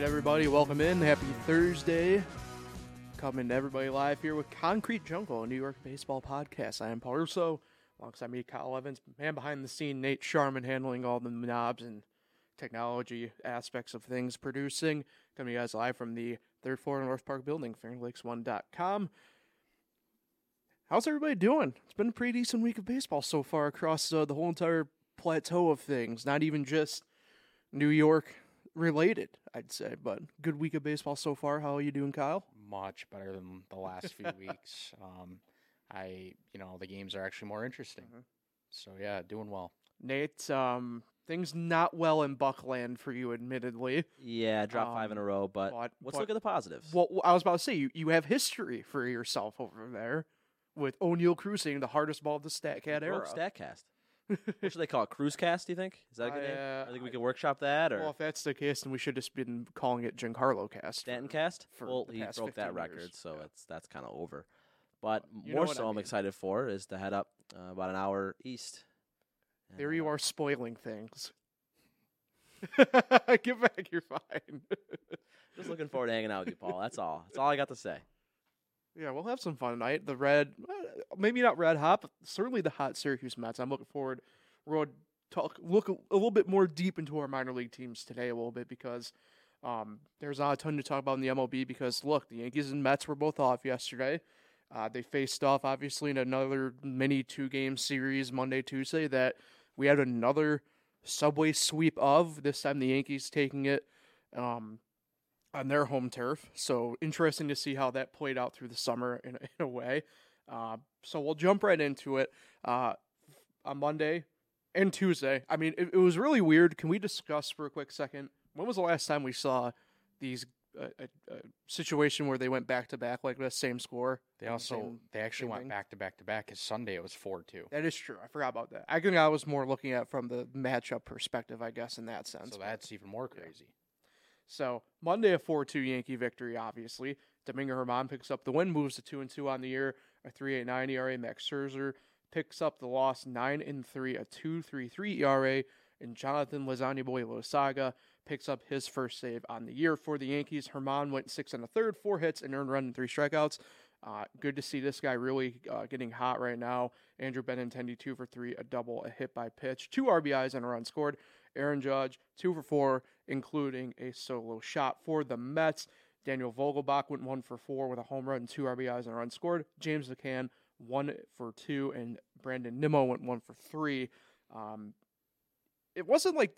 right, everybody, welcome in. Happy Thursday. Coming to everybody live here with Concrete Jungle, a New York baseball podcast. I am Paul Russo. Alongside me, Kyle Evans, man behind the scene, Nate Sharman handling all the knobs and technology aspects of things producing. Coming to you guys live from the third floor North Park building, FairLakes1.com. How's everybody doing? It's been a pretty decent week of baseball so far across uh, the whole entire plateau of things. Not even just New York related, I'd say, but good week of baseball so far. How are you doing, Kyle? Much better than the last few weeks. Um, I, you know, the games are actually more interesting. Mhm. So yeah, doing well. Nate, um, things not well in Buckland for you, admittedly. Yeah, drop five in a Um, row, but, but- let's but- look at the positives. Well, I was about to say you, you have history for yourself over there with O'Neill cruising the hardest ball of the Statcast era. Broke Statcast. What should they call it? Cruise cast, do you think? Is that a good name? I, uh, I think we I- could workshop that or Well, if that's the case, then we should just been calling it Giancarlo Cast. Stanton cast? for well, he broke that 15 record, years. so Yeah. it's that's kind of over. But You more I so, I'm mean. excited for is to head up uh, about an hour east. There you uh, are spoiling things. Get back, you're fine. Just looking forward to hanging out with you, Paul. That's all. That's all I got to say. Yeah, we'll have some fun tonight. The red, uh, maybe not red hot, but certainly the hot Syracuse Mets. I'm looking forward. We're going to talk, look a, a little bit more deep into our minor league teams today, a little bit because um, there's not a ton to talk about in the MLB. Because look, the Yankees and Mets were both off yesterday. Uh, they faced off obviously in another mini two game series Monday Tuesday that we had another subway sweep of. This time the Yankees taking it. Um, on their home turf. So interesting to see how that played out through the summer in, in a way. Uh, so we'll jump right into it uh, on Monday and Tuesday. I mean, it, it was really weird. Can we discuss for a quick second? When was the last time we saw these uh, a, a situation where they went back to back like the same score? They also same- they actually went thing? back to back to back because Sunday it was four two. That is true. I forgot about that. I think I was more looking at from the matchup perspective, I guess, in that sense. So that's even more yeah. So Monday a four two Yankee victory, obviously. Domingo Germán picks up the win, moves to two and two on the year, a three eight nine ERA. Max Scherzer picks up the loss, nine and three, a two three three ERA, and Jonathan Lasagna Boy Loáisiga picks up his first save on the year for the Yankees. Herman went six and a third, four hits, and earned run and three strikeouts. Uh, good to see this guy really uh, getting hot right now. Andrew Benintendi two for three, a double, a hit by pitch, two RBIs and a run scored. Aaron Judge two for four, including a solo shot for the Mets. Daniel Vogelbach went one for four with a home run, and two RBIs, and a run scored. James McCann one for two, and Brandon Nimmo went one for three. Um, it wasn't like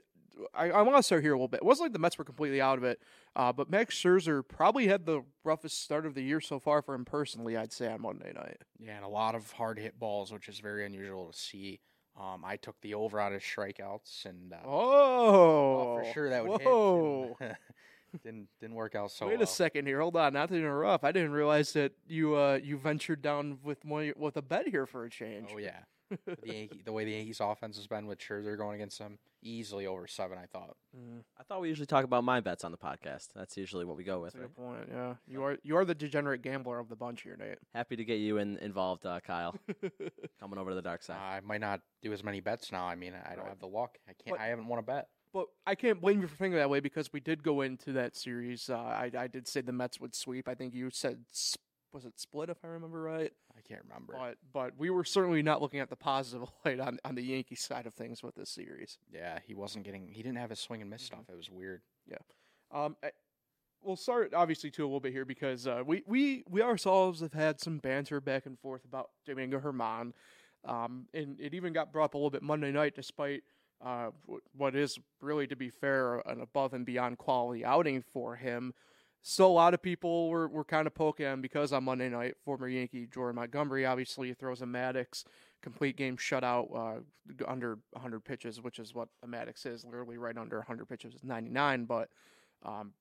I, I want to start here a little bit. It wasn't like the Mets were completely out of it, uh, but Max Scherzer probably had the roughest start of the year so far for him personally. I'd say on Monday night. Yeah, and a lot of hard hit balls, which is very unusual to see. Um, I took the over on his strikeouts, and uh, Oh, for sure that would whoa. hit. didn't didn't work out so Wait well. a second here. Hold on. Not to interrupt. I didn't realize that you uh you ventured down with one with a bet here for a change. Oh yeah, the, Yankee, the way the Yankees offense has been with Scherzer going against them, easily over seven. I thought. Mm, I thought we usually talk about my bets on the podcast. That's usually what we go with. that's Right? good point. Yeah, you are you are the degenerate gambler of the bunch here, Nate. Happy to get you in, involved, uh, Kyle. Coming over to the dark Uh, side. I might not do as many bets now. I mean, I don't Right. have the luck. I can't. But- I haven't won a bet. But I can't blame you for thinking that way because we did go into that series. Uh, I I did say the Mets would sweep. I think you said s- was it split if I remember right. I can't remember. But but we were certainly not looking at the positive light on on the Yankee side of things with this series. Yeah, he wasn't getting. He didn't have his swing and miss Mhm. stuff. It was weird. Yeah. Um, I- we'll start obviously too a little bit here because uh, we we we ourselves have had some banter back and forth about Domingo Germán, um, and it even got brought up a little bit Monday night, despite uh, what is really, to be fair, an above and beyond quality outing for him. So a lot of people were, were kind of poking him because on Monday night, former Yankee Jordan Montgomery obviously throws a Maddux complete game shutout uh, under 100 pitches, which is what a Maddux is, literally right under 100 pitches, 99. But um,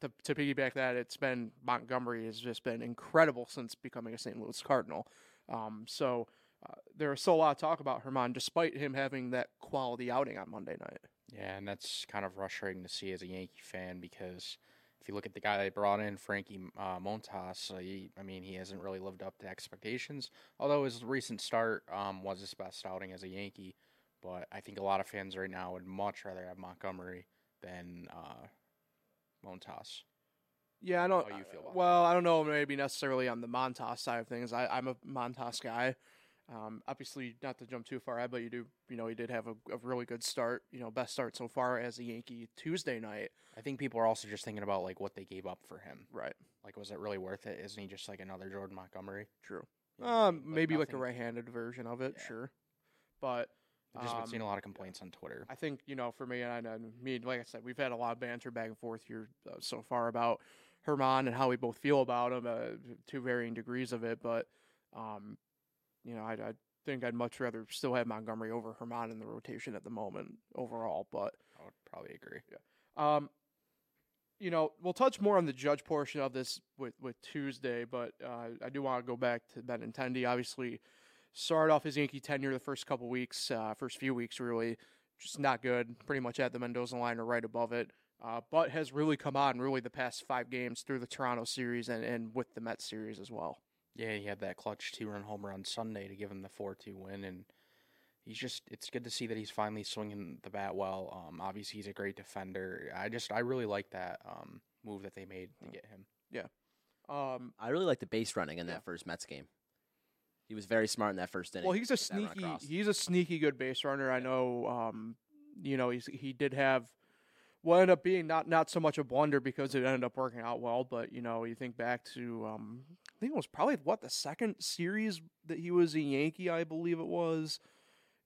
to, to piggyback that, it's been Montgomery has just been incredible since becoming a St. Louis Cardinal. Um, so uh, there still a lot of talk about Germán, despite him having that quality outing on Monday night. Yeah, and that's kind of frustrating to see as a Yankee fan because if you look at the guy they brought in, Frankie uh, Montas, uh, he, I mean, he hasn't really lived up to expectations. Although his recent start um, was his best outing as a Yankee, but I think a lot of fans right now would much rather have Montgomery than uh, Montas. Yeah, I don't. How you feel about well, I don't know. Maybe necessarily on the Montas side of things. I, I'm a Montas guy. Um, obviously, not to jump too far ahead, but you do. You know, he did have a, a really good start. You know, best start so far as a Yankee Tuesday night. I think people are also just thinking about like what they gave up for him. Right. Like, was it really worth it? Isn't he just like another Jordan Montgomery? True. You know, Um, maybe like a right-handed version of it. Yeah. Sure. But I've just been seeing um, a lot of complaints on Twitter. I think you know, for me and I, and me, like I said, we've had a lot of banter back and forth here uh, so far about Germán and how we both feel about him, uh, to varying degrees of it. But um, you know, I, I think I'd much rather still have Montgomery over Germán in the rotation at the moment overall. But I would probably agree. Yeah. um, you know, we'll touch more on the judge portion of this with, with Tuesday, but uh, I do want to go back to Benintendi. Obviously, started off his Yankee tenure the first couple weeks, uh, first few weeks really, just not good. Pretty much at the Mendoza line or right above it, uh, but has really come on really the past five games through the Toronto series and, and with the Mets series as well. Yeah, he had that clutch two-run homer on Sunday to give him the four-two win, and he's just. It's good to see that he's finally swinging the bat well. Um, obviously he's a great defender. I just, I really like that um move that they made to get him. Yeah. Um, I really like the base running in Yeah. that first Mets game. He was very smart in that first inning. Well, he's a with that run sneaky across. he's a sneaky good base runner. I know. Um, you know, he's he did have what ended up being not not so much a blunder because it ended up working out well. But you know, you think back to um, I think it was probably what the second series that he was a Yankee, I believe it was,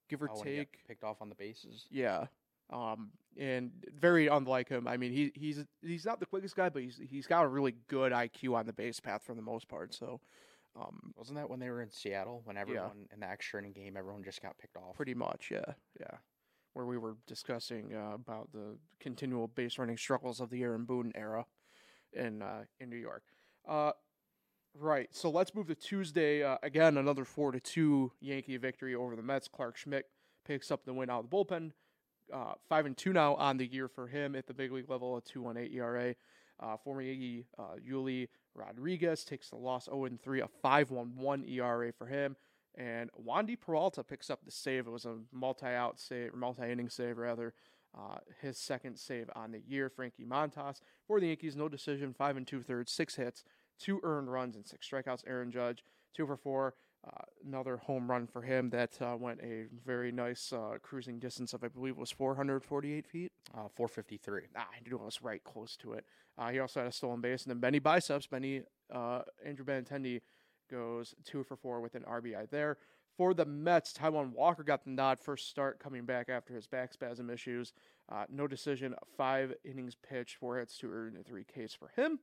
give or Oh, when he got take. picked off on the bases. Yeah. Um, and very unlike him. I mean, he he's he's not the quickest guy, but he's he's got a really good IQ on the base path for the most part. So, um, Wasn't that when they were in Seattle? When everyone in the extra inning game, everyone just got picked off. Pretty much, yeah, yeah. Where we were discussing uh, about the continual base running struggles of the Aaron Boone era in uh, in New York. Uh, right. So let's move to Tuesday. Uh, again, another four to two Yankee victory over the Mets. Clarke Schmidt picks up the win out of the bullpen. Uh, five and two now on the year for him at the big league level, a two one eight ERA. Uh, former Yankee Joely Rodriguez takes the loss 0 3, a 5.11 ERA for him. And Wandy Peralta picks up the save. It was a multi-out save, or multi-inning save rather. Uh, his second save on the year. Frankie Montas for the Yankees, no decision, five and two thirds, six hits, two earned runs, and six strikeouts. Aaron Judge, two for four. Uh, another home run for him that uh, went a very nice uh, cruising distance of, I believe, it was 448 feet. Uh, 453. Ah, I knew I was right close to it. Uh, he also had a stolen base, and then Benny biceps. Benny uh, Andrew Benintendi goes two for four with an RBI there. For the Mets, Taijuan Walker got the nod first start coming back after his back spasm issues. Uh, no decision, five innings pitched, four hits, two earned, three Ks for him.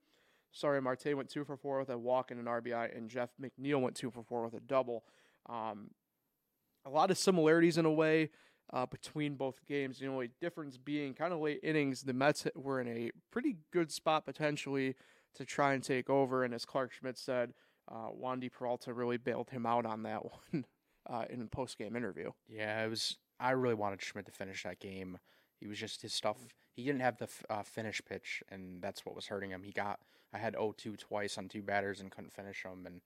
Sorry, Marte went two for four with a walk and an RBI, and Jeff McNeil went two for four with a double. Um, a lot of similarities in a way uh, between both games. The only difference being kind of late innings, the Mets were in a pretty good spot potentially to try and take over. And as Clarke Schmidt said, uh, Wandy Peralta really bailed him out on that one uh, in a post game interview. Yeah, it was. I really wanted Schmidt to finish that game. He was just his stuff. He didn't have the f- uh, finish pitch, and that's what was hurting him. He got. I had 0-2 twice on two batters and couldn't finish them, and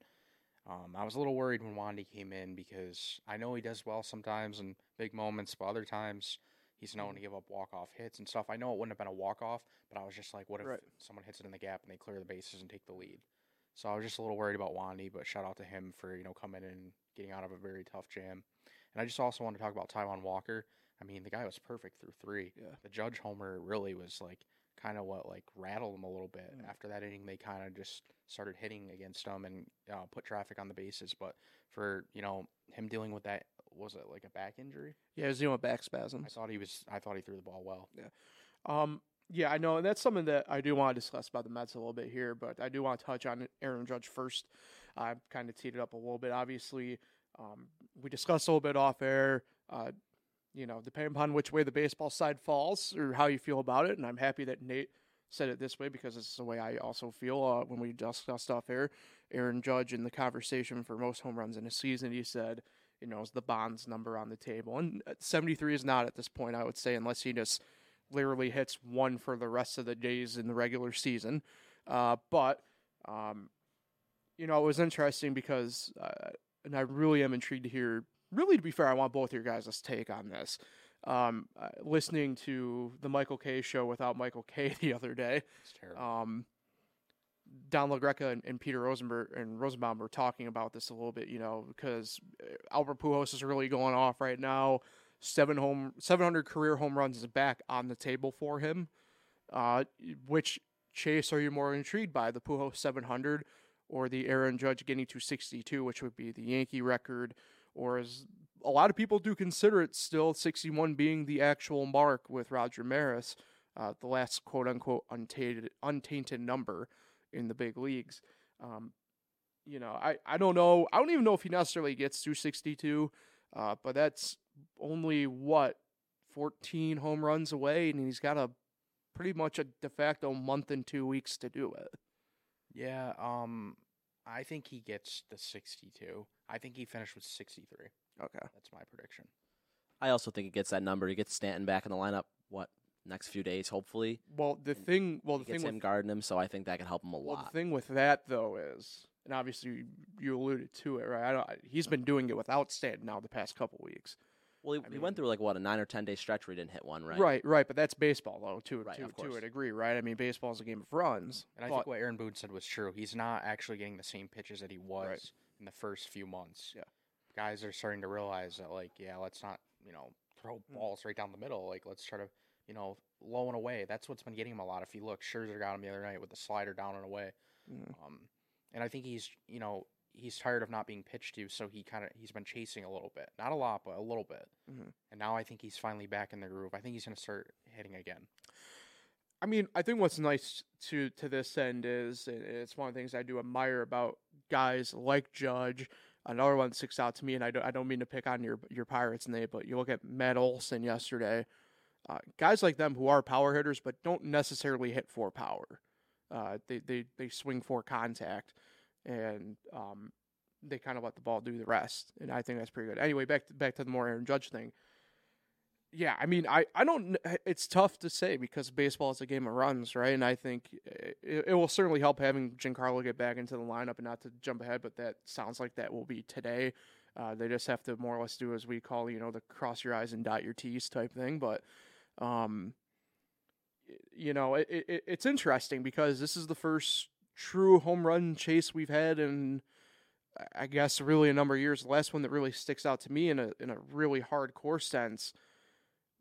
um, I was a little worried when Wandy came in because I know he does well sometimes in big moments, but other times he's known to give up walk off hits and stuff. I know it wouldn't have been a walk off, but I was just like, what if Right. someone hits it in the gap and they clear the bases and take the lead? So I was just a little worried about Wandy, but shout out to him for you know coming in and getting out of a very tough jam. And I just also want to talk about Taijuan Walker. I mean, the guy was perfect through three. Yeah. The Judge homer really was like kind of what like rattled him a little bit. Mm. After that inning, they kind of just started hitting against him and uh, put traffic on the bases. But for you know him dealing with that, was it like a back injury? Yeah, he was dealing with back spasm. I thought he was. I thought he threw the ball well. Yeah. Um, yeah, I know, and that's something that I do want to discuss about the Mets a little bit here, but I do want to touch on Aaron Judge first. I kind of teed it up a little bit. Obviously, um, we discussed a little bit off air. Uh, you know, depending upon which way the baseball side falls or how you feel about it, and I'm happy that Nate said it this way because it's the way I also feel uh, when we discussed off air. Aaron Judge in the conversation for most home runs in a season, he said, you know, is the Bonds number on the table, and uh, 73 is not at this point. I would say unless he just literally hits one for the rest of the days in the regular season. Uh, but, um, you know, it was interesting because, uh, and I really am intrigued to hear, really, to be fair, I want both your guys' take on this. Um, uh, listening to the Michael Kay show without Michael Kay the other day, It's terrible. um, Don LaGreca and, and Peter Rosenberg and Rosenbaum were talking about this a little bit, you know, because uh, Albert Pujols is really going off right now. Seven home, seven hundred career home runs is back on the table for him. Uh, which chase are you more intrigued by, the Pujols seven hundred or the Aaron Judge getting to sixty two, which would be the Yankee record, or as a lot of people do consider it still sixty one being the actual mark with Roger Maris, uh, the last quote unquote untainted untainted number in the big leagues. Um, you know, I, I don't know. I don't even know if he necessarily gets to 62, uh, but that's only what 14 home runs away, and he's got a pretty much a de facto month and two weeks to do it. yeah, um, I think he gets the 62. I think he finished with 63. Okay. That's my prediction. I also think he gets that number. He gets Stanton back in the lineup. What next few days, hopefully. Well, the thing, well, the gets thing him with guarding him, so I think that can help him a well, lot. the thing with that though is, and obviously you, you alluded to it, right? I don't, he's been doing it without Stanton now the past couple weeks. Well, he, I he went through like what a nine or ten day stretch where he didn't hit one, right? Right, right, but that's baseball though, to Right, to, to course. a degree, right? I mean, baseball is a game of runs. And I but- think what Aaron Boone said was true. He's not actually getting the same pitches that he was Right. in the first few months. Yeah. Guys are starting to realize that, like, yeah, let's not, you know, throw Mm. balls right down the middle. Like, let's try to, you know, low and away. That's what's been getting him a lot. If you look, Scherzer got him the other night with the slider down and away. Mhm. Um, and I think he's, you know, he's tired of not being pitched to, so he kind of he's been chasing a little bit, not a lot, but a little bit. Mhm. And now I think he's finally back in the groove. I think he's going to start hitting again. I mean, I think what's nice to to this end is and it's one of the things I do admire about guys like Judge. Another one sticks out to me, and I don't, I don't mean to pick on your your Pirates name, but you look at Matt Olson yesterday. Uh, guys like them who are power hitters, but don't necessarily hit for power. Uh, they, they they swing for contact, and um, they kind of let the ball do the rest. And I think that's pretty good. Anyway, back to, back to the more Aaron Judge thing yeah, I mean, I, I don't. It's tough to say because baseball is a game of runs, right? And I think it, it will certainly help having Giancarlo get back into the lineup and not to jump ahead, but that sounds like that will be today. Uh, they just have to more or less do as we call, you know, the cross your eyes and dot your T's type thing. But, um, you know, it, it, it's interesting because this is the first true home run chase we've had in, I- guess, really a number of years. The last one that really sticks out to me in a in a really hardcore sense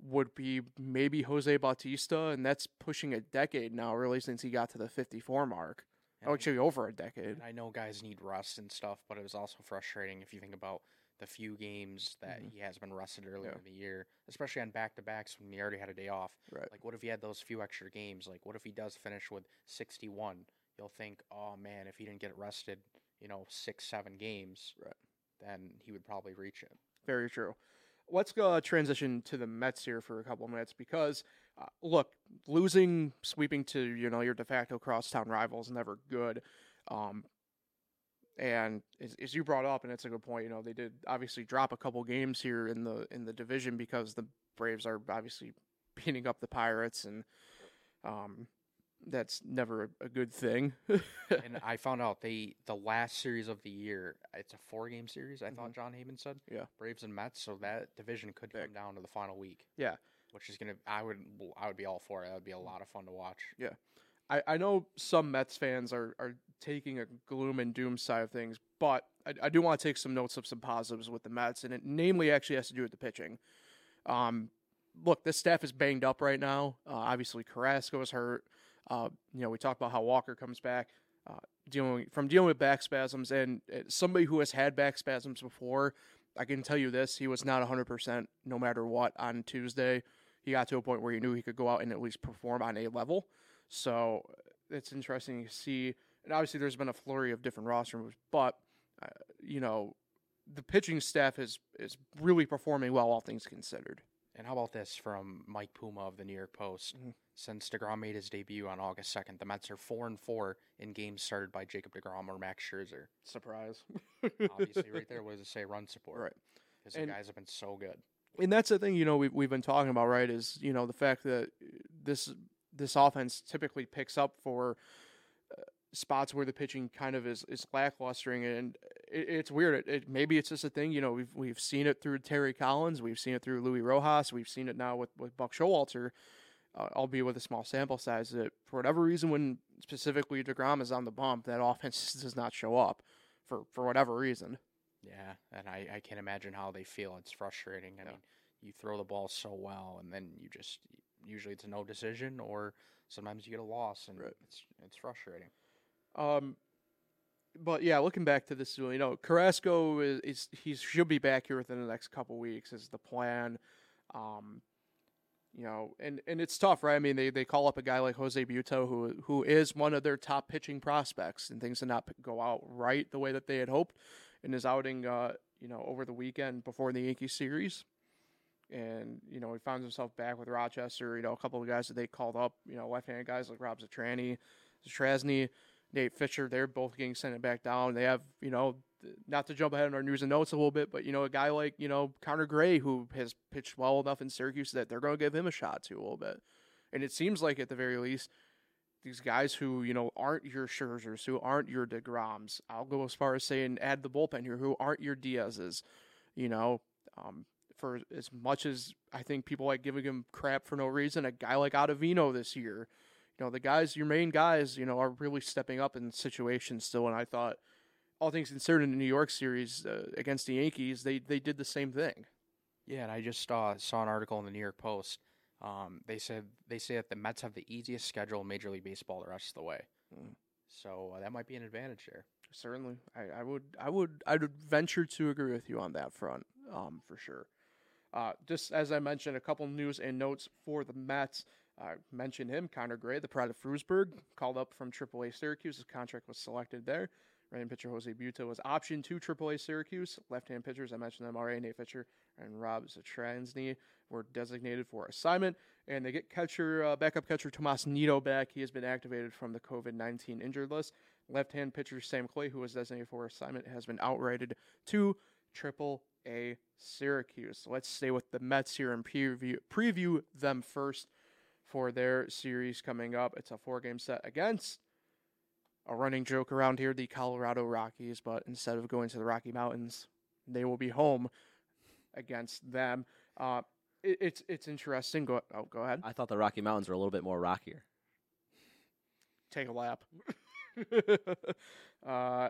would be maybe Jose Bautista, and that's pushing a decade now, really, since he got to the 54 mark. And Oh, actually, over a decade. And I know guys need rest and stuff, but it was also frustrating if you think about the few games that Mhm. he has been rested earlier Yeah. in the year, especially on back to backs when he already had a day off. Right. Like, what if he had those few extra games? Like, what if he does finish with 61? You'll think, oh man, if he didn't get rested, you know, six, seven games, Right. then he would probably reach it. Very true. Let's go transition to the Mets here for a couple of minutes because, uh, look, losing, sweeping to you know your de facto crosstown rivals never good. Um, and as, as you brought up, and it's a good point. You know, they did obviously drop a couple games here in the in the division because the Braves are obviously beating up the Pirates, and um, that's never a, good thing. and I found out they the last series of the year, it's a four game series. I thought Jon Heyman said. Mm-hmm. Yeah. Braves and Mets, so that division could Big. come down to the final week. Yeah. Which is gonna, I would, I would be all for it. That would be a lot of fun to watch. I, I know some Mets fans are, are taking a gloom and doom side of things, but I, I do want to take some notes of some positives with the Mets, and it namely actually has to do with the pitching. Um, look, this staff is banged up right now. Uh, obviously, Carrasco is hurt. Uh, you know, we talked about how Walker comes back, uh, dealing from dealing with back spasms, and uh, somebody who has had back spasms before. I can tell you this: he was not 100% no matter what on Tuesday. He got to a point where he knew he could go out and at least perform on a level. So it's interesting to see. And obviously, there's been a flurry of different roster moves, but uh, you know, the pitching staff is is really performing well, all things considered. And how about this from Mike Puma of the New York Post? Mhm. Since Degrom made his debut on August second, the Mets are four and four in games started by Jacob Degrom or Max Scherzer. Surprise. Obviously, right there, what does it say? Run support. Right. Because the guys have been so good. and that's the thing you know we've, we've been talking about right is you know the fact that this this offense typically picks up for uh, spots where the pitching kind of is is lacklustering, and it, it's weird. It, it, maybe it's just a thing. You know, we've we've seen it through Terry Collins, we've seen it through Luis Rojas, we've seen it now with with Buck Showalter, uh, albeit with a small sample size. That for whatever reason, when specifically Degrom is on the bump, that offense does not show up for for whatever reason. Yeah, and I, I can't imagine how they feel. It's frustrating. I mean, you throw the ball so well, and then you just usually it's a no decision, or sometimes you get a loss, and Right. it's it's frustrating. Um, but yeah, looking back to this, you know, Carrasco is, is he should be back here within the next couple weeks is the plan. Um, you know, and, and it's tough, right? I mean, they, they call up a guy like Jose Butto, who who is one of their top pitching prospects, and things did not go out right the way that they had hoped in his outing, uh, you know, over the weekend before the Yankee series. And you know, he found himself back with Rochester. You know, a couple of guys that they called up, you know, left-handed guys like Rob Zatrani, Strasny, Nate Fisher, they're both getting sent back down. They have, you know, not to jump ahead in our news and notes a little bit, but you know, a guy like you know Connor Grey who has pitched well enough in Syracuse that they're going to give him a shot to a little bit. And it seems like at the very least, these guys who you know aren't your Scherzers, who aren't your Degroms, I'll go as far as saying add the bullpen here, who aren't your Diaz's, you know. Um, for as much as I think people like giving him crap for no reason, a guy like Ottavino this year, you know, the guys, your main guys, you know, are really stepping up in situations still. And I thought, all things considered, in the New York series uh, against the Yankees, they they did the same thing. Yeah, and I just uh, saw an article in the New York Post. Um, they said they say that the Mets have the easiest schedule in Major League Baseball the rest of the way. Mm. So uh, that might be an advantage there. Certainly, I, I would, I would, I would venture to agree with you on that front, um, for sure. Uh, just as I mentioned, a couple news and notes for the Mets. I mentioned him, Connor Grey, the pride of Frewsburg, called up from AAA Syracuse. His contract was selected there. Right-hand pitcher Jose Butto was optioned to AAA Syracuse. Left-hand pitchers, I mentioned them already, Nate Fisher and Rob Zastryzny were designated for assignment. And they get catcher, uh, backup catcher Tomas Nido back. He has been activated from the COVID-19 injured list. Left-hand pitcher Sam Clay, who was designated for assignment, has been outrighted to Triple A Syracuse. So let's stay with the Mets here and preview preview them first for their series coming up. It's a four-game set against a running joke around here, the Colorado Rockies. But instead of going to the Rocky Mountains, they will be home against them. Uh, it, it's it's interesting. Go oh, go ahead. I thought the Rocky Mountains were a little bit more rockier. take a lap. uh,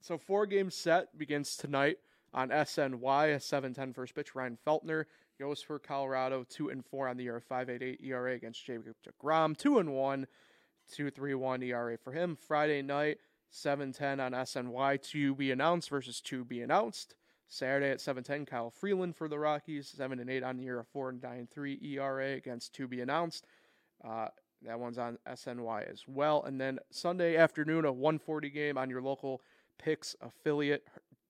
so four game set begins tonight on SNY. A 7-10 first pitch. Ryan Feltner goes for Colorado. Two and four on the year. 5.88 ERA against Jacob Degrom. Two and one. 2.31 ERA for him. Friday night. 7-10 on SNY. To be announced versus to be announced. Saturday at 7:10, Kyle Freeland for the Rockies, seven and eight on the year, four and nine three ERA against to be announced. Uh, that one's on SNY as well. And then Sunday afternoon, a 140 game on your local picks affiliate.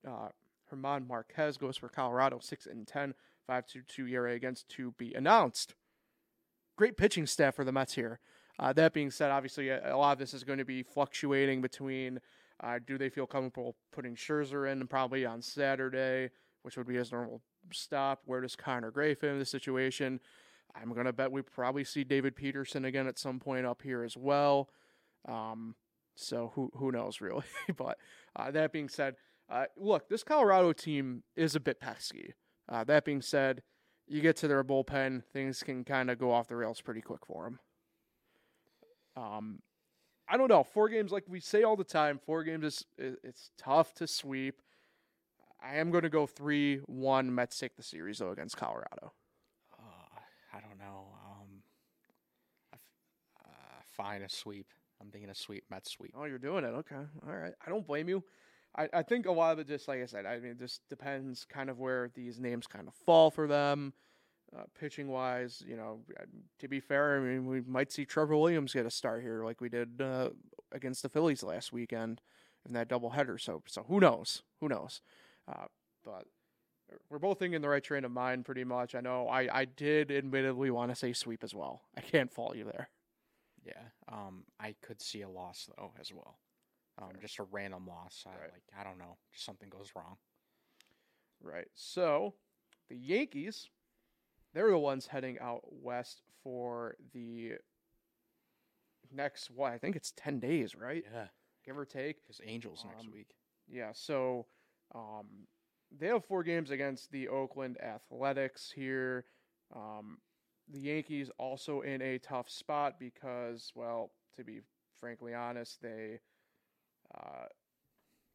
Uh, Germán Márquez goes for Colorado, 6 and 10, 5.22 ERA against to be announced. Great pitching staff for the Mets here. Uh, that being said, obviously, a, a lot of this is going to be fluctuating between uh, do they feel comfortable putting Scherzer in probably on Saturday, which would be his normal stop? Where does Connor Grey fit in the situation? I'm going to bet we probably see David Peterson again at some point up here as well. Um, so who who knows really? but uh, that being said, uh, look, this Colorado team is a bit pesky. Uh, that being said, you get to their bullpen, things can kind of go off the rails pretty quick for them. Um, I don't know. Four games, like we say all the time, four games is it's tough to sweep. I am going to go three one Mets take the series though against Colorado. Uh, I don't know. Um, uh, fine a sweep. I'm thinking a sweep. Mets sweep. Oh, you're doing it. Okay. All right. I don't blame you. I, I think a lot of it just like I said, I mean, it just depends kind of where these names kind of fall for them. Uh, pitching wise, you know, to be fair, I mean, we might see Trevor Williams get a start here like we did uh, against the Phillies last weekend in that doubleheader. So, so who knows? Who knows? Uh, but we're both thinking the right train of mind pretty much. I know I, I did admittedly want to say sweep as well. I can't fault you there. Yeah. Um, I could see a loss though as well. Um, just a random loss. I, Right. Like I don't know, just something goes wrong. Right. So the Yankees, they're the ones heading out west for the next what I think it's ten days, right? Yeah. give or take. Because Angels next Um, week. Yeah, so um, they have four games against the Oakland Athletics here. Um, the Yankees also in a tough spot because, well, to be frankly honest, they uh,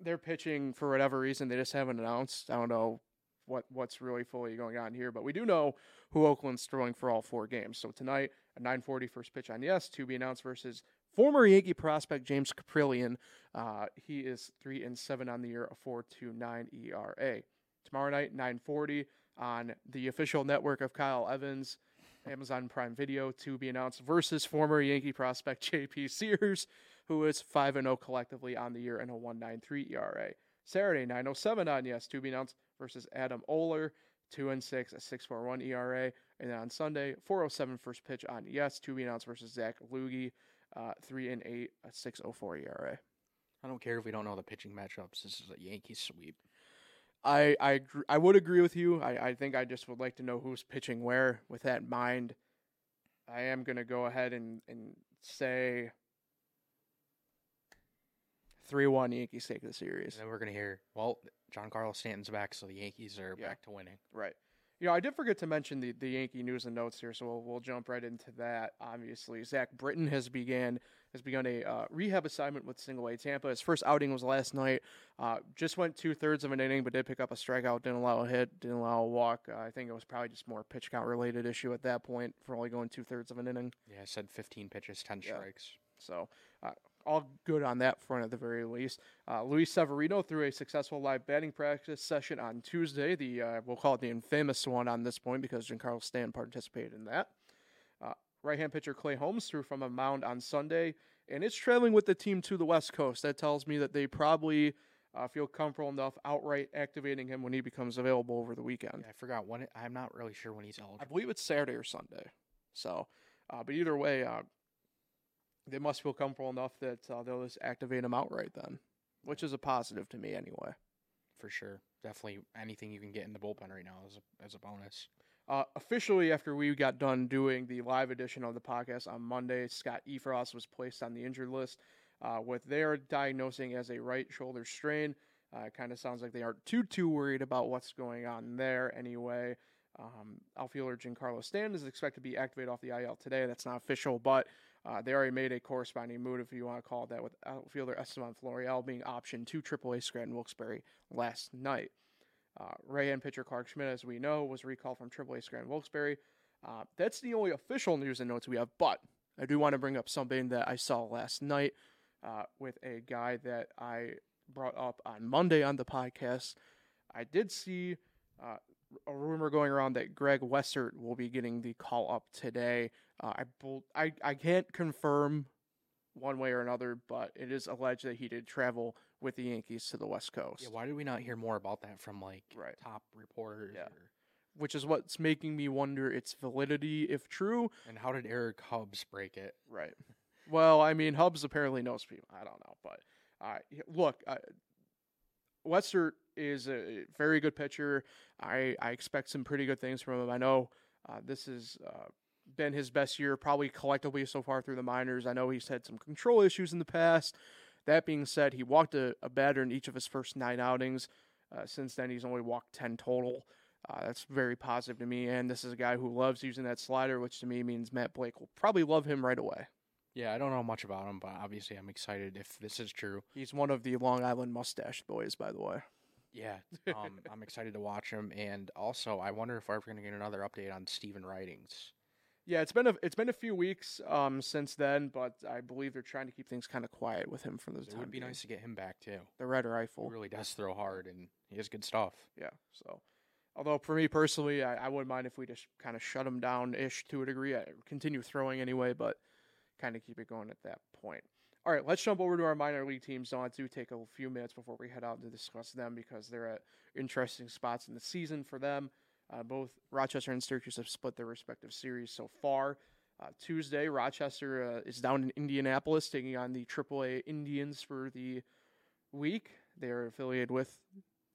they're pitching for whatever reason they just haven't announced. I don't know what what's really fully going on here, but we do know who Oakland's throwing for all four games. So tonight, a 9:40 first pitch on yes to be announced versus former Yankee prospect James Kaprielian. Uh, he is three and seven on the year, a 4.29 ERA. Tomorrow night, 9:40 on the official network of Kyle Evans, Amazon Prime Video, to be announced versus former Yankee prospect J.P. Sears, who is five and 0 collectively on the year and a 1.93 ERA. Saturday, 9:07 on yes to be announced versus Adam Oller, two and six, a 6.41 ERA. And then on Sunday, 4:07 first pitch on yes to be announced versus Zach Loogie, uh, three and eight, a 6.04 ERA. I don't care if we don't know the pitching matchups. This is a Yankee sweep. I I I would agree with you. I, I think I just would like to know who's pitching where. With that in mind, I am gonna go ahead and, and say three one Yankees take the series. And then we're gonna hear, well, Giancarlo Stanton's back, so the Yankees are Yeah. back to winning. Right. You know, I did forget to mention the, the Yankee news and notes here, so we'll, we'll jump right into that. Obviously, Zach Britton has began has begun a uh, rehab assignment with Single A Tampa. His first outing was last night. Uh, just went two thirds of an inning, but did pick up a strikeout. Didn't allow a hit. Didn't allow a walk. Uh, I think it was probably just more pitch count related issue at that point for only going two thirds of an inning. Yeah, I said 15 pitches, 10 Yeah. strikes. So all good on that front at the very least. Uh, Luis Severino threw a successful live batting practice session on Tuesday. The uh, we'll call it the infamous one on this point because Giancarlo Stanton participated in that. Uh, right-hand pitcher Clay Holmes threw from a mound on Sunday and it's traveling with the team to the West Coast. That tells me that they probably uh, feel comfortable enough outright activating him when he becomes available over the weekend. Yeah, I forgot when. It, I'm not really sure when he's eligible. I believe it's Saturday or Sunday. So, uh, but either way, uh, they must feel comfortable enough that uh, they'll just activate him outright then, which is a positive to me anyway. for sure. Definitely anything you can get in the bullpen right now is a, is a bonus. Uh, officially, after we got done doing the live edition of the podcast on Monday, Scott Effross was placed on the injured list uh, with their diagnosing as a right shoulder strain. Uh, kind of sounds like they aren't too too worried about what's going on there anyway. Um, outfielder Giancarlo Stanton is expected to be activated off the IL today. That's not official, but uh, they already made a corresponding move, if you want to call it that, with outfielder Estevan Florial being optioned to AAA Scranton Wilkes-Barre last night. Uh, right-hand pitcher Clarke Schmidt, as we know, was recalled from AAA Scranton Wilkes-Barre. Uh, that's the only official news and notes we have, but I do want to bring up something that I saw last night uh, with a guy that I brought up on Monday on the podcast. I did see uh, a rumor going around that Greg Weissert will be getting the call up today. Uh, I, I I can't confirm one way or another, but it is alleged that he did travel with the Yankees to the West Coast. Yeah, why did we not hear more about that from like Right. top reporters? Yeah. or- which is what's making me wonder its validity if true. and how did Eric Hubbs break it? Right. Well, I mean, Hubs apparently knows people. I don't know, but uh, look, uh, Weissert is a very good pitcher. I I expect some pretty good things from him. I know uh, this has uh, been his best year, probably collectively so far through the minors. I know he's had some control issues in the past. That being said, he walked a, a batter in each of his first nine outings. Uh, since then, he's only walked ten total. Uh, that's very positive to me. And this is a guy who loves using that slider, which to me means Matt Blake will probably love him right away. Yeah, I don't know much about him, but obviously I'm excited if this is true. He's one of the Long Island mustache boys, by the way. Yeah, um, I'm excited to watch him, and also I wonder if we're ever going to get another update on Stephen Ridings. Yeah, it's been a it's been a few weeks um, since then, but I believe they're trying to keep things kind of quiet with him for the It time. It would be being. nice to get him back too. The red He rifle. really does throw hard, and he has good stuff. Yeah. So, although for me personally, I, I wouldn't mind if we just kind of shut him down ish to a degree. I continue throwing anyway, but kind of keep it going at that point. All right, let's jump over to our minor league teams. So I do take a few minutes before we head out to discuss them because they're at interesting spots in the season for them. Uh, both Rochester and Syracuse have split their respective series so far. Uh, Tuesday, Rochester uh, is down in Indianapolis taking on the AAA Indians for the week. They are affiliated with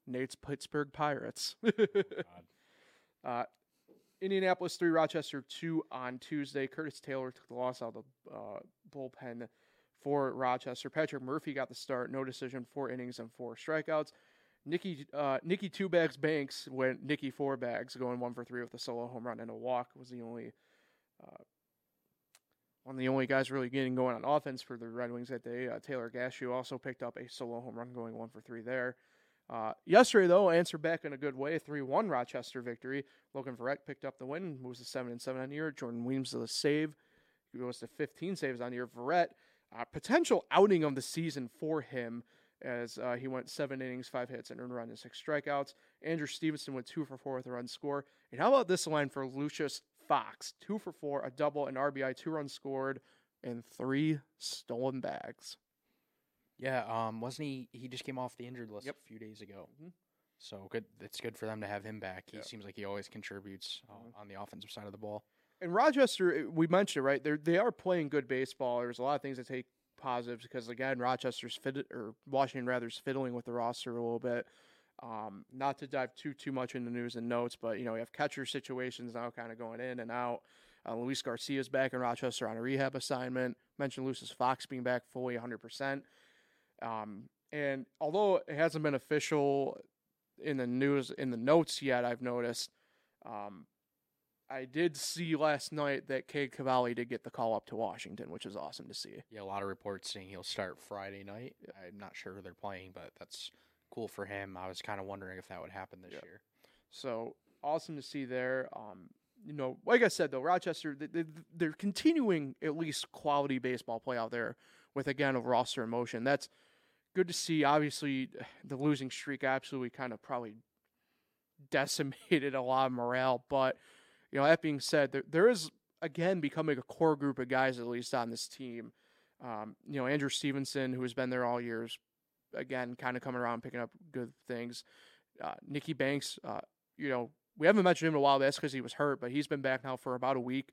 Nate's Pittsburgh Pirates. uh, Indianapolis three, Rochester two on Tuesday. Curtis Taylor took the loss out of the uh, bullpen for Rochester. Patrick Murphy got the start, no decision, four innings and four strikeouts. Nikki uh, Nikki two bags Banks went Nikki four bags, going one for three with a solo home run and a walk. Was the only uh, one of the only guys really getting going on offense for the Red Wings that day. Uh, Taylor Gushue also picked up a solo home run, going one for three there. Uh, yesterday, though, answered back in a good way, three one Rochester victory. Logan Verrett picked up the win, moves to seven and seven on the year. Jordan Weems the save, he goes to 15 saves on the year. Verrett, uh, potential outing of the season for him as uh, he went seven innings, five hits, and earned a run and six strikeouts. Andrew Stevenson went two for four with a run score. And how about this line for Lucius Fox? Two for four, a double, an RBI, two runs scored, and three stolen bags. Yeah, um, wasn't he? He just came off the injured list Yep. a few days ago. Mhm. So good. It's good for them to have him back. He Yeah. seems like he always contributes uh, Mhm. on the offensive side of the ball. And Rochester, eh, we mentioned it, right? They they are playing good baseball. There's a lot of things to take positives because again, Rochester's fit or Washington rather's fiddling with the roster a little bit. Um, not to dive too too much into news and notes, but you know, we have catcher situations now kind of going in and out. Uh, Luis Garcia's back in Rochester on a rehab assignment. Mentioned Lucius Fox being back fully 100%. Um, and although it hasn't been official in the news in the notes yet, I've noticed. Um, I did see last night that Cade Cavalli did get the call up to Washington, which is awesome to see. Yeah, a lot of reports saying he'll start Friday night. I'm not sure who they're playing, but that's cool for him. I was kind of wondering if that would happen this year. So awesome to see there. Um, you know, like I said though, Rochester they, they, they're continuing at least quality baseball play out there with again a roster in motion. That's good to see. Obviously, the losing streak absolutely kind of probably decimated a lot of morale, but you know that being said, there there is again becoming a core group of guys at least on this team. Um, you know, Andrew Stevenson, who has been there all years, again, kind of coming around picking up good things. Uh, Nikki Banks, uh, you know, we haven't mentioned him in a while. That's because he was hurt, but he's been back now for about a week,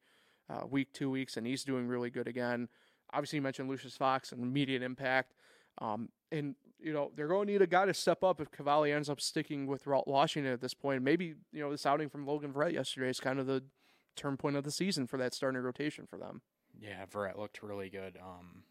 uh, week, two weeks, and he's doing really good again. Obviously, you mentioned Lucius Fox and immediate impact. Um, and, you know, they're going to need a guy to step up if Cavalli ends up sticking with Washington at this point. Maybe, you know, this outing from Logan Verrett yesterday is kind of the turn point of the season for that starting rotation for them. Yeah, Verrett looked really good. Um,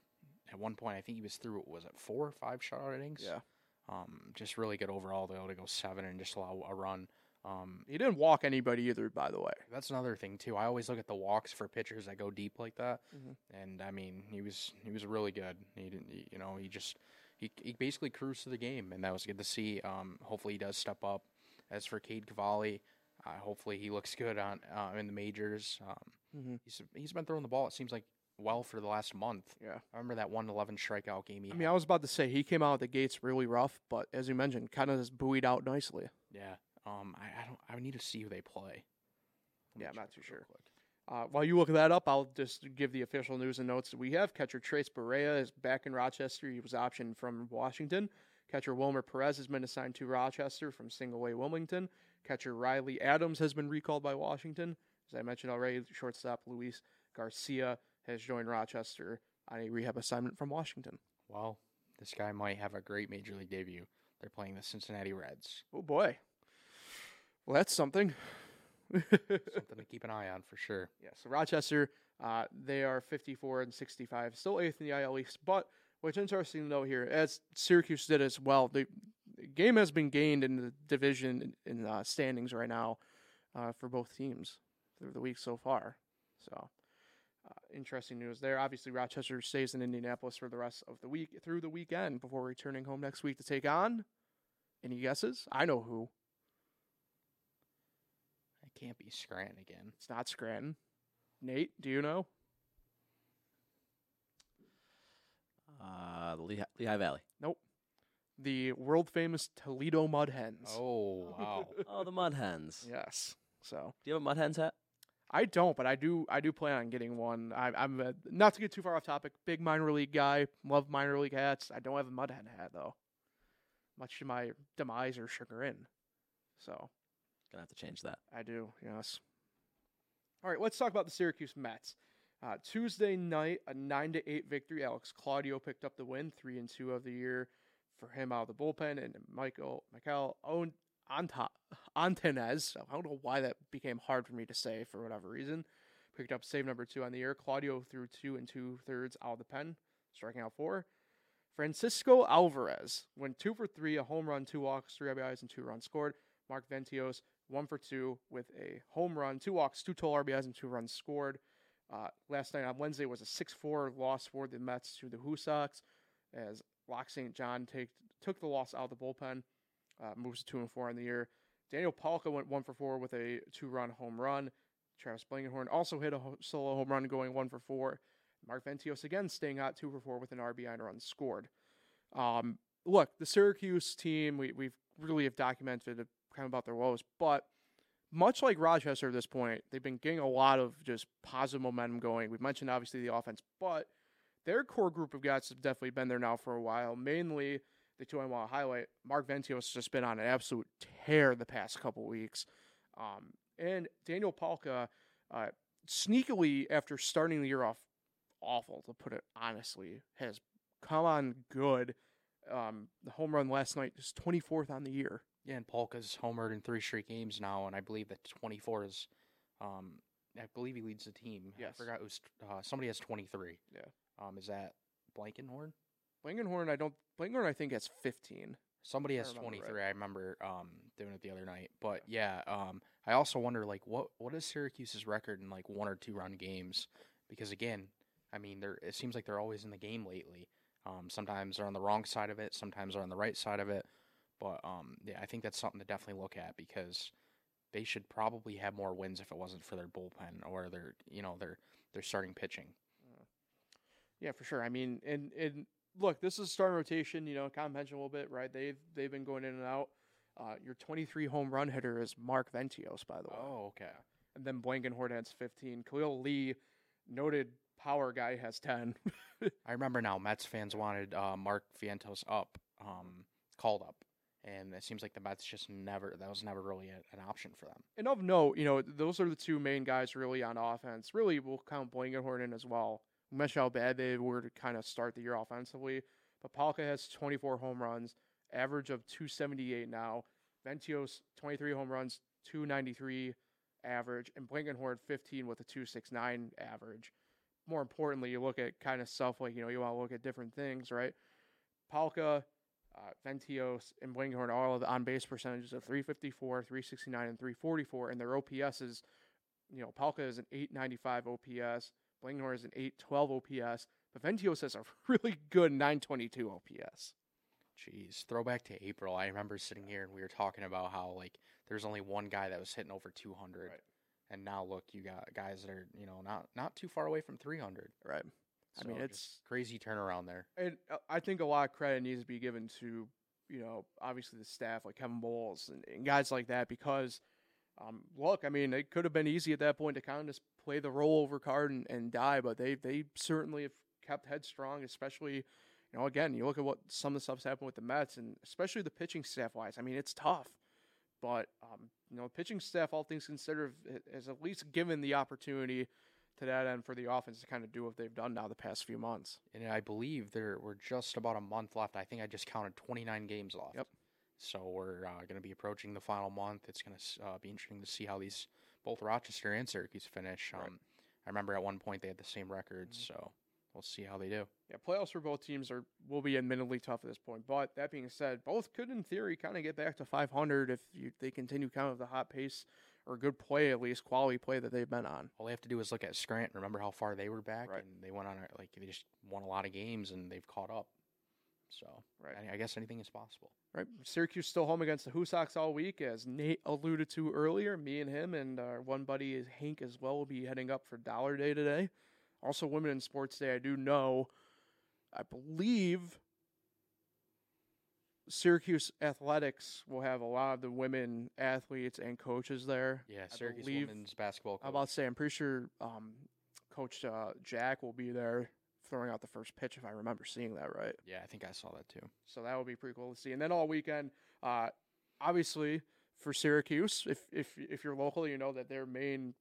at one point, I think he was through. Was it four or five shutout innings? Yeah. Um, just really good overall. They able to go seven and just allow a run. Um, He didn't walk anybody either, by the way. that's another thing too. I always look at the walks for pitchers that go deep like that, Mhm. and I mean, he was he was really good. He didn't, he- you know, he just he he basically cruised to the game, and that was good to see. Um, hopefully, he does step up. As for Cade Cavalli, uh, hopefully he looks good on uh, in the majors. Um, Mm-hmm. he's he's been throwing the ball. It seems like well for the last month. Yeah. I remember that 111 strikeout game. He I mean, had. I was about to say he came out of the gates really rough, but as you mentioned, kind of just buoyed out nicely. yeah. Um, I, I don't. I need to see who they play. Yeah, I'm not too sure. quick. Uh, while you look that up, I'll just give the official news and notes that we have. Catcher Tres Barrera is back in Rochester. He was optioned from Washington. Catcher Wilmer Perez has been assigned to Rochester from Single A Wilmington. Catcher Riley Adams has been recalled by Washington. As I mentioned already, shortstop Luis Garcia has joined Rochester on a rehab assignment from Washington. Well, this guy might have a great major league debut. They're playing the Cincinnati Reds. Oh boy. Well, that's something. Something to keep an eye on for sure. Yeah, so Rochester, uh, they are 54 and 65, still eighth in the IL East. But what's interesting to note here, as Syracuse did as well, the, game has been gained in the division in, in uh, standings right now uh, for both teams through the week so far. So uh, interesting news there. Obviously, Rochester stays in Indianapolis for the rest of the week through the weekend before returning home next week to take on. Any guesses? I know who. It can't be Scranton again. It's not Scranton. Nate, do you know? Uh, the Lehigh, Lehigh Valley. Nope. The world famous Toledo Mud Hens. Oh wow! Oh, the Mud Hens. Yes. So Do you have a Mud Hens hat? I don't, but I do. I do plan on getting one. I, I'm uh not to get too far off topic. Big minor league guy. Love minor league hats. I don't have a Mud Hen hat though, much to my demise or chagrin. So Gonna have to change that. I do. Yes. All right. Let's talk about the Syracuse Mets. Uh, Tuesday night, a nine to eight victory. Alex Claudio picked up the win, three and two of the year for him out of the bullpen, and Michael Michael Anta Antenez. I don't know why that became hard for me to say for whatever reason. Picked up save number two on the year. Claudio threw two and two thirds out of the pen. striking out four. Francisco Alvarez went two for three, a home run, two walks, three RBIs, and two runs scored. Mark Vientos one for two with a home run, two walks, two total RBIs, and two runs scored. Uh, last night on Wednesday was a 6-4 loss for the Mets to the WooSox as Locke St. John take, took the loss out of the bullpen, uh, moves to two and four in the year. Daniel Palka went one for four with a two-run home run. Travis Blankenhorn also hit a solo home run, going one for four. Mark Vientos again staying hot, two for four with an RBI and a run scored. Um, look, the Syracuse team, we we've really have documented of about their woes, but much like Rochester at this point, they've been getting a lot of just positive momentum going. We've mentioned obviously the offense, but their core group of guys have definitely been there now for a while. Mainly the two I want to highlight. Mark Vientos has just been on an absolute tear the past couple weeks. Um, and Daniel Palka, uh, sneakily after starting the year off awful, to put it honestly, has come on good. Um, the home run last night is 24th on the year. Yeah, and Palka's homered in three straight games now, and I believe that 24 is, um, I believe he leads the team. Yes. I forgot it was uh, somebody has 23. Yeah. Um, is that Blankenhorn? Blankenhorn, I don't. Blankenhorn, I think has 15. Somebody has remember right. 23. I remember um doing it the other night. But yeah, um, I also wonder like what what is Syracuse's record in like one or two run games? Because again, I mean, they're it seems like they're always in the game lately. Um, sometimes they're on the wrong side of it, sometimes they're on the right side of it. But um, yeah, I think that's something to definitely look at because they should probably have more wins if it wasn't for their bullpen or their you know their their starting pitching. Yeah, for sure. I mean, and and look, this is starting rotation. You know, kind of mentioned a little bit, right? They've they've been going in and out. Uh, your 23 home run hitter is Mark Vientos, by the way. Oh, okay. And then Blankenhorn has 15. Khalil Lee, noted power guy, has 10. I remember now. Mets fans wanted uh, Mark Vientos up, um, called up, and it seems like the Mets just never. That was never really a, an option for them. and of note, you know, those are the two main guys really on offense. Really, we'll count Blankenhorn in as well. We how bad they were to kind of start the year offensively. But Palka has 24 home runs, average of 278 now. Vientos, 23 home runs, 293 average. And Blankenhorn, 15 with a 269 average. More importantly, you look at kind of stuff like, you know, you want to look at different things, right? Palka, uh, Vientos, and Blankenhorn all have on base percentages of 354, 369, and 344. And their OPS is, you know, Palka is an 895 OPS. Blankenhorn is an 812 OPS. But Vientos has a really good 922 OPS. Jeez, throwback to April. I remember sitting here and we were talking about how like there's only one guy that was hitting over 200, Right. and now look, you got guys that are you know not not too far away from 300. Right. I mean, it's- crazy turnaround there. And uh, I think a lot of credit needs to be given to, you know, obviously the staff like Kevin Boles and, and guys like that because, um, look, I mean, it could have been easy at that point to kind of just play the rollover card and, and die, but they they certainly have kept headstrong, especially, you know, again, you look at what some of the stuff's happened with the Mets and especially the pitching staff wise. I mean, it's tough, but um, you know, pitching staff, all things considered, has at least given the opportunity to that end for the offense to kind of do what they've done now the past few months. And I believe there we're just about a month left. I think I just counted 29 games left. Yep. So we're uh, going to be approaching the final month. It's going to uh, be interesting to see how these both Rochester and Syracuse finish. Um, Right. I remember at one point they had the same records, so we'll see how they do. Yeah, playoffs for both teams are will be admittedly tough at this point. But that being said, both could in theory kind of get back to 500 if you, they continue kind of the hot pace or good play at least quality play that they've been on. All they have to do is look at Scranton. Remember how far they were back, Right. and they went on a, like they just won a lot of games and they've caught up. So Right. I, guess anything is possible. Right, Syracuse still home against the Sox all week, as Nate alluded to earlier. Me and him and our one buddy is Hank as well will be heading up for Dollar Day today. Also, Women in Sports Day. I do know, I believe Syracuse athletics will have a lot of the women athletes and coaches there. Yeah, Syracuse believe- women's basketball. I'm about to say, I'm pretty sure um, Coach uh, Jack will be there throwing out the first pitch, if I remember seeing that right. yeah, I think I saw that too. So that would be pretty cool to see. And then all weekend, uh, obviously for Syracuse, if if if you're local, you know that their main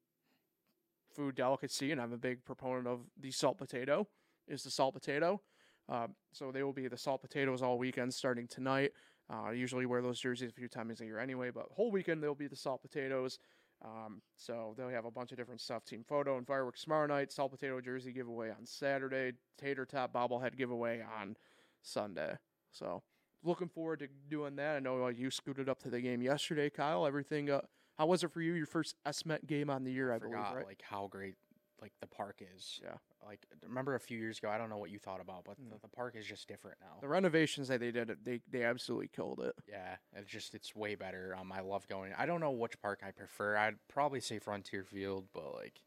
food delicacy, and I'm a big proponent of the salt potato, is the salt potato. Um, so they will be the salt potatoes all weekend, starting tonight. Uh, I usually wear those jerseys a few times a year anyway, but whole weekend they'll be the salt potatoes. Um, so they'll have a bunch of different stuff. Team photo and fireworks tomorrow night. Salt potato jersey giveaway on Saturday. Tater top bobblehead giveaway on Sunday. So looking forward to doing that. I know uh, you scooted up to the game yesterday, Kyle. Everything. Uh, how was it for you? Your first SMET game on the year, I, I forgot believe, right? like how great like the park is. Yeah. Like remember a few years ago, I don't know what you thought about, but Mm. the, the park is just different now. the renovations that they did, they they absolutely killed it. Yeah, it's just it's way better. Um, I love going. I don't know which park I prefer. I'd probably say Frontier Field, but like,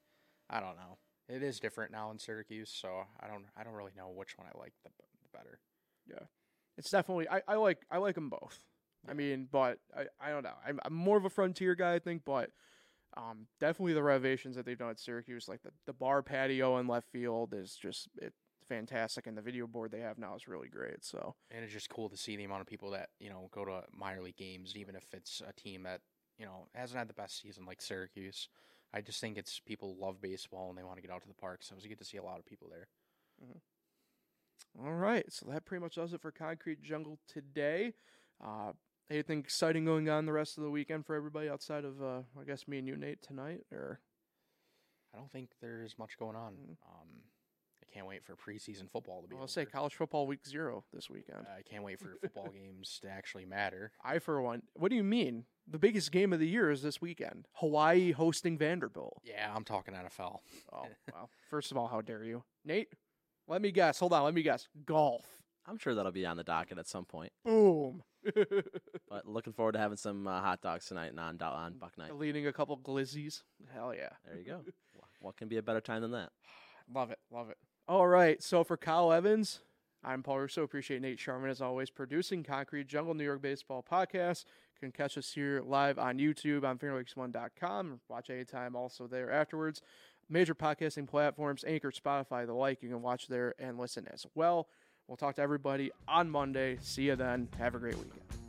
I don't know. It is different now in Syracuse, so I don't I don't really know which one I like the, the better. Yeah, it's definitely I, I like I like them both. I mean, but I, I don't know. I'm, I'm more of a frontier guy, I think, but um, definitely the renovations that they've done at Syracuse, like the, the bar patio in left field, is just it fantastic, and the video board they have now is really great. So And it's just cool to see the amount of people that you know go to minor league games, even if it's a team that you know hasn't had the best season like Syracuse. I just think it's people love baseball and they want to get out to the park, so it was good to see a lot of people there. all right, so that pretty much does it for Concrete Jungle today. Uh, anything exciting going on the rest of the weekend for everybody outside of uh, I guess me and you, Nate, tonight, or I don't think there's much going on. Mhm. Um, I can't wait for preseason football to be. I'll say college football week zero this weekend. I can't wait for football games to actually matter. I, for one, what do you mean? The biggest game of the year is this weekend. Hawaii hosting Vanderbilt. Yeah, I'm talking NFL. Oh, well. First of all, how dare you? Nate, let me guess. Hold on, let me guess. Golf. I'm sure that'll be on the docket at some point. Boom. But looking forward to having some uh, hot dogs tonight on on Buck Night. Leading a couple glizzies. Hell yeah. There you go. What can be a better time than that? Love it. Love it. All right. So for Kyle Evans, I'm Paul Russo. Appreciate Nate Sharman as always producing Concrete Jungle New York Baseball Podcast. You can catch us here live on YouTube on FairWakes1.com. Watch anytime also there afterwards. Major podcasting platforms, Anchor, Spotify, the like. You can watch there and listen as well. We'll talk to everybody on Monday. See you then. Have a great weekend.